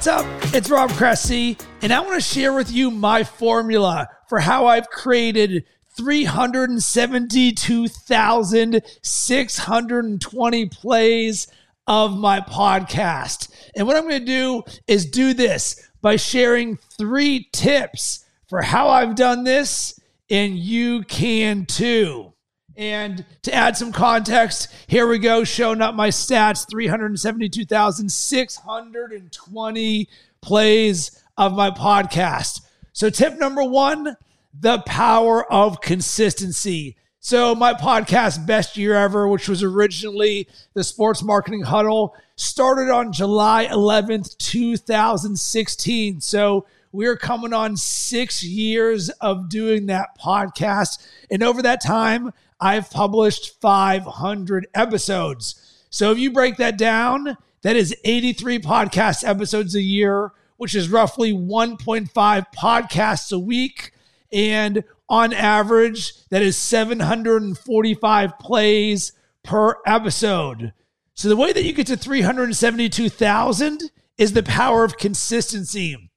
What's up? It's Rob Cressy, and I want to share with you my formula for how I've created 372,620 plays of my podcast. And what I'm going to do is do this by sharing three tips for how I've done this, and you can too. And to add some context, here we go, showing up my stats 372,620 plays of my podcast. So, tip number one the power of consistency. So, my podcast, Best Year Ever, which was originally the Sports Marketing Huddle, started on July 11th, 2016. So, we're coming on six years of doing that podcast. And over that time, I've published 500 episodes. So if you break that down, that is 83 podcast episodes a year, which is roughly 1.5 podcasts a week. And on average, that is 745 plays per episode. So the way that you get to 372,000 is the power of consistency.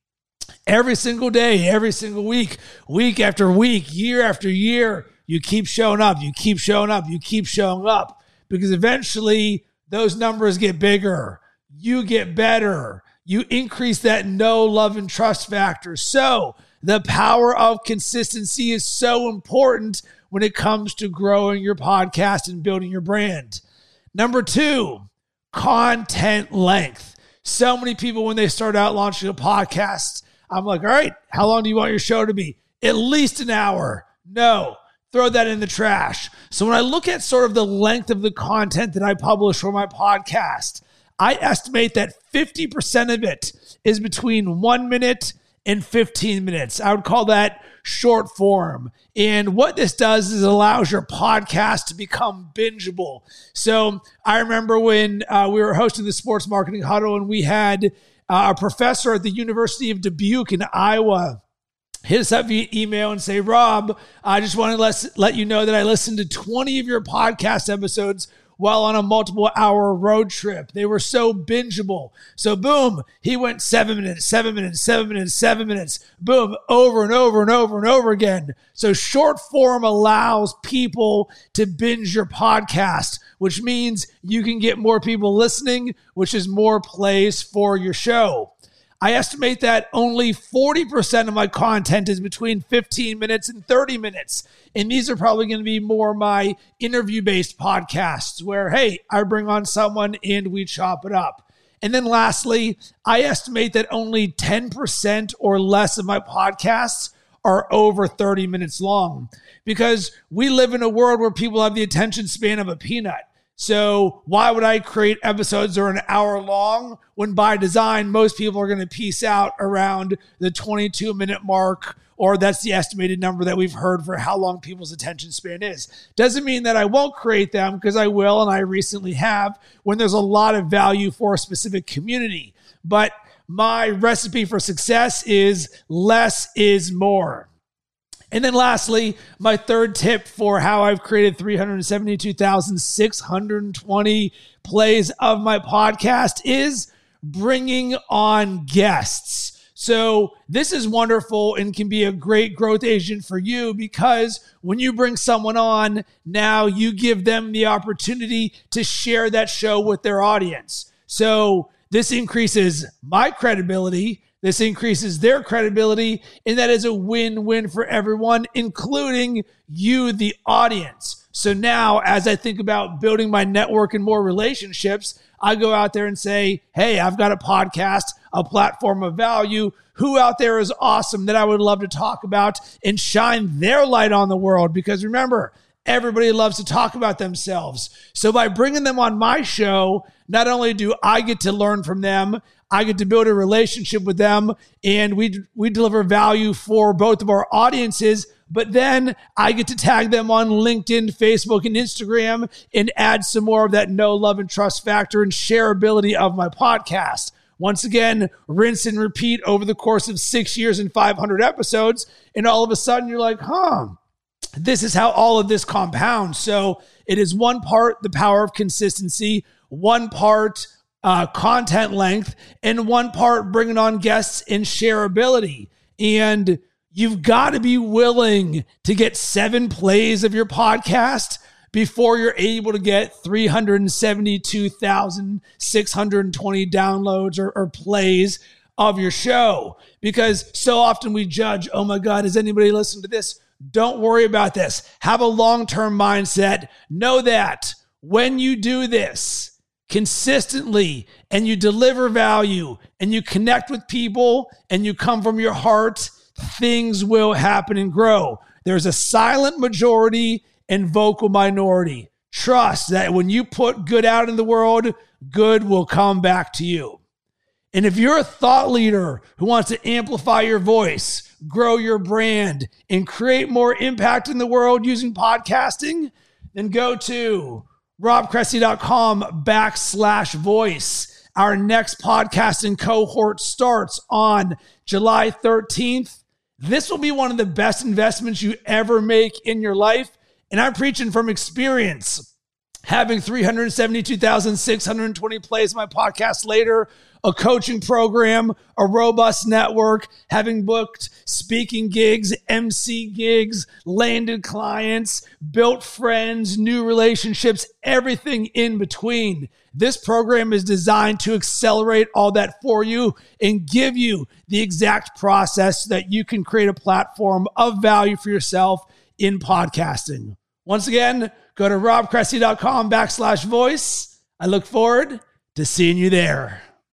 Every single day, every single week, week after week, year after year, you keep showing up, you keep showing up, you keep showing up because eventually those numbers get bigger. You get better. You increase that no love, and trust factor. So, the power of consistency is so important when it comes to growing your podcast and building your brand. Number two, content length. So many people, when they start out launching a podcast, I'm like, all right, how long do you want your show to be? At least an hour. No, throw that in the trash. So when I look at sort of the length of the content that I publish for my podcast, I estimate that 50% of it is between one minute and 15 minutes. I would call that short form. And what this does is allows your podcast to become bingeable. So I remember when uh, we were hosting the sports marketing huddle and we had uh, a professor at the University of Dubuque in Iowa hit us up via email and say, Rob, I just want to let, let you know that I listened to 20 of your podcast episodes while on a multiple hour road trip. They were so bingeable. So, boom, he went seven minutes, seven minutes, seven minutes, seven minutes, boom, over and over and over and over again. So, short form allows people to binge your podcast, which means you can get more people listening, which is more plays for your show. I estimate that only 40% of my content is between 15 minutes and 30 minutes. And these are probably going to be more my interview based podcasts where, hey, I bring on someone and we chop it up. And then lastly, I estimate that only 10% or less of my podcasts are over 30 minutes long because we live in a world where people have the attention span of a peanut. So why would I create episodes that are an hour long when by design most people are going to piece out around the 22 minute mark or that's the estimated number that we've heard for how long people's attention span is. Doesn't mean that I won't create them because I will and I recently have when there's a lot of value for a specific community. But my recipe for success is less is more. And then lastly, my third tip for how I've created 372,620 plays of my podcast is bringing on guests. So, this is wonderful and can be a great growth agent for you because when you bring someone on, now you give them the opportunity to share that show with their audience. So, this increases my credibility this increases their credibility, and that is a win win for everyone, including you, the audience. So now, as I think about building my network and more relationships, I go out there and say, Hey, I've got a podcast, a platform of value. Who out there is awesome that I would love to talk about and shine their light on the world? Because remember, everybody loves to talk about themselves. So by bringing them on my show, not only do I get to learn from them, I get to build a relationship with them and we we deliver value for both of our audiences but then I get to tag them on LinkedIn, Facebook, and Instagram and add some more of that no love, and trust factor and shareability of my podcast. Once again, rinse and repeat over the course of six years and 500 episodes. And all of a sudden, you're like, huh, this is how all of this compounds. So it is one part the power of consistency, one part uh, content length, and one part bringing on guests and shareability. And you've got to be willing to get seven plays of your podcast before you're able to get 372,620 downloads or, or plays of your show. Because so often we judge, oh my God, is anybody listening to this? Don't worry about this. Have a long term mindset. Know that when you do this consistently and you deliver value and you connect with people and you come from your heart, things will happen and grow. There's a silent majority and vocal minority. Trust that when you put good out in the world, good will come back to you. And if you're a thought leader who wants to amplify your voice, grow your brand, and create more impact in the world using podcasting, then go to robcressy.com backslash voice. Our next podcasting cohort starts on July 13th. This will be one of the best investments you ever make in your life. And I'm preaching from experience. Having 372,620 plays my podcast later a coaching program, a robust network, having booked speaking gigs, MC gigs, landed clients, built friends, new relationships, everything in between. This program is designed to accelerate all that for you and give you the exact process so that you can create a platform of value for yourself in podcasting. Once again, go to robcressy.com backslash voice. I look forward to seeing you there.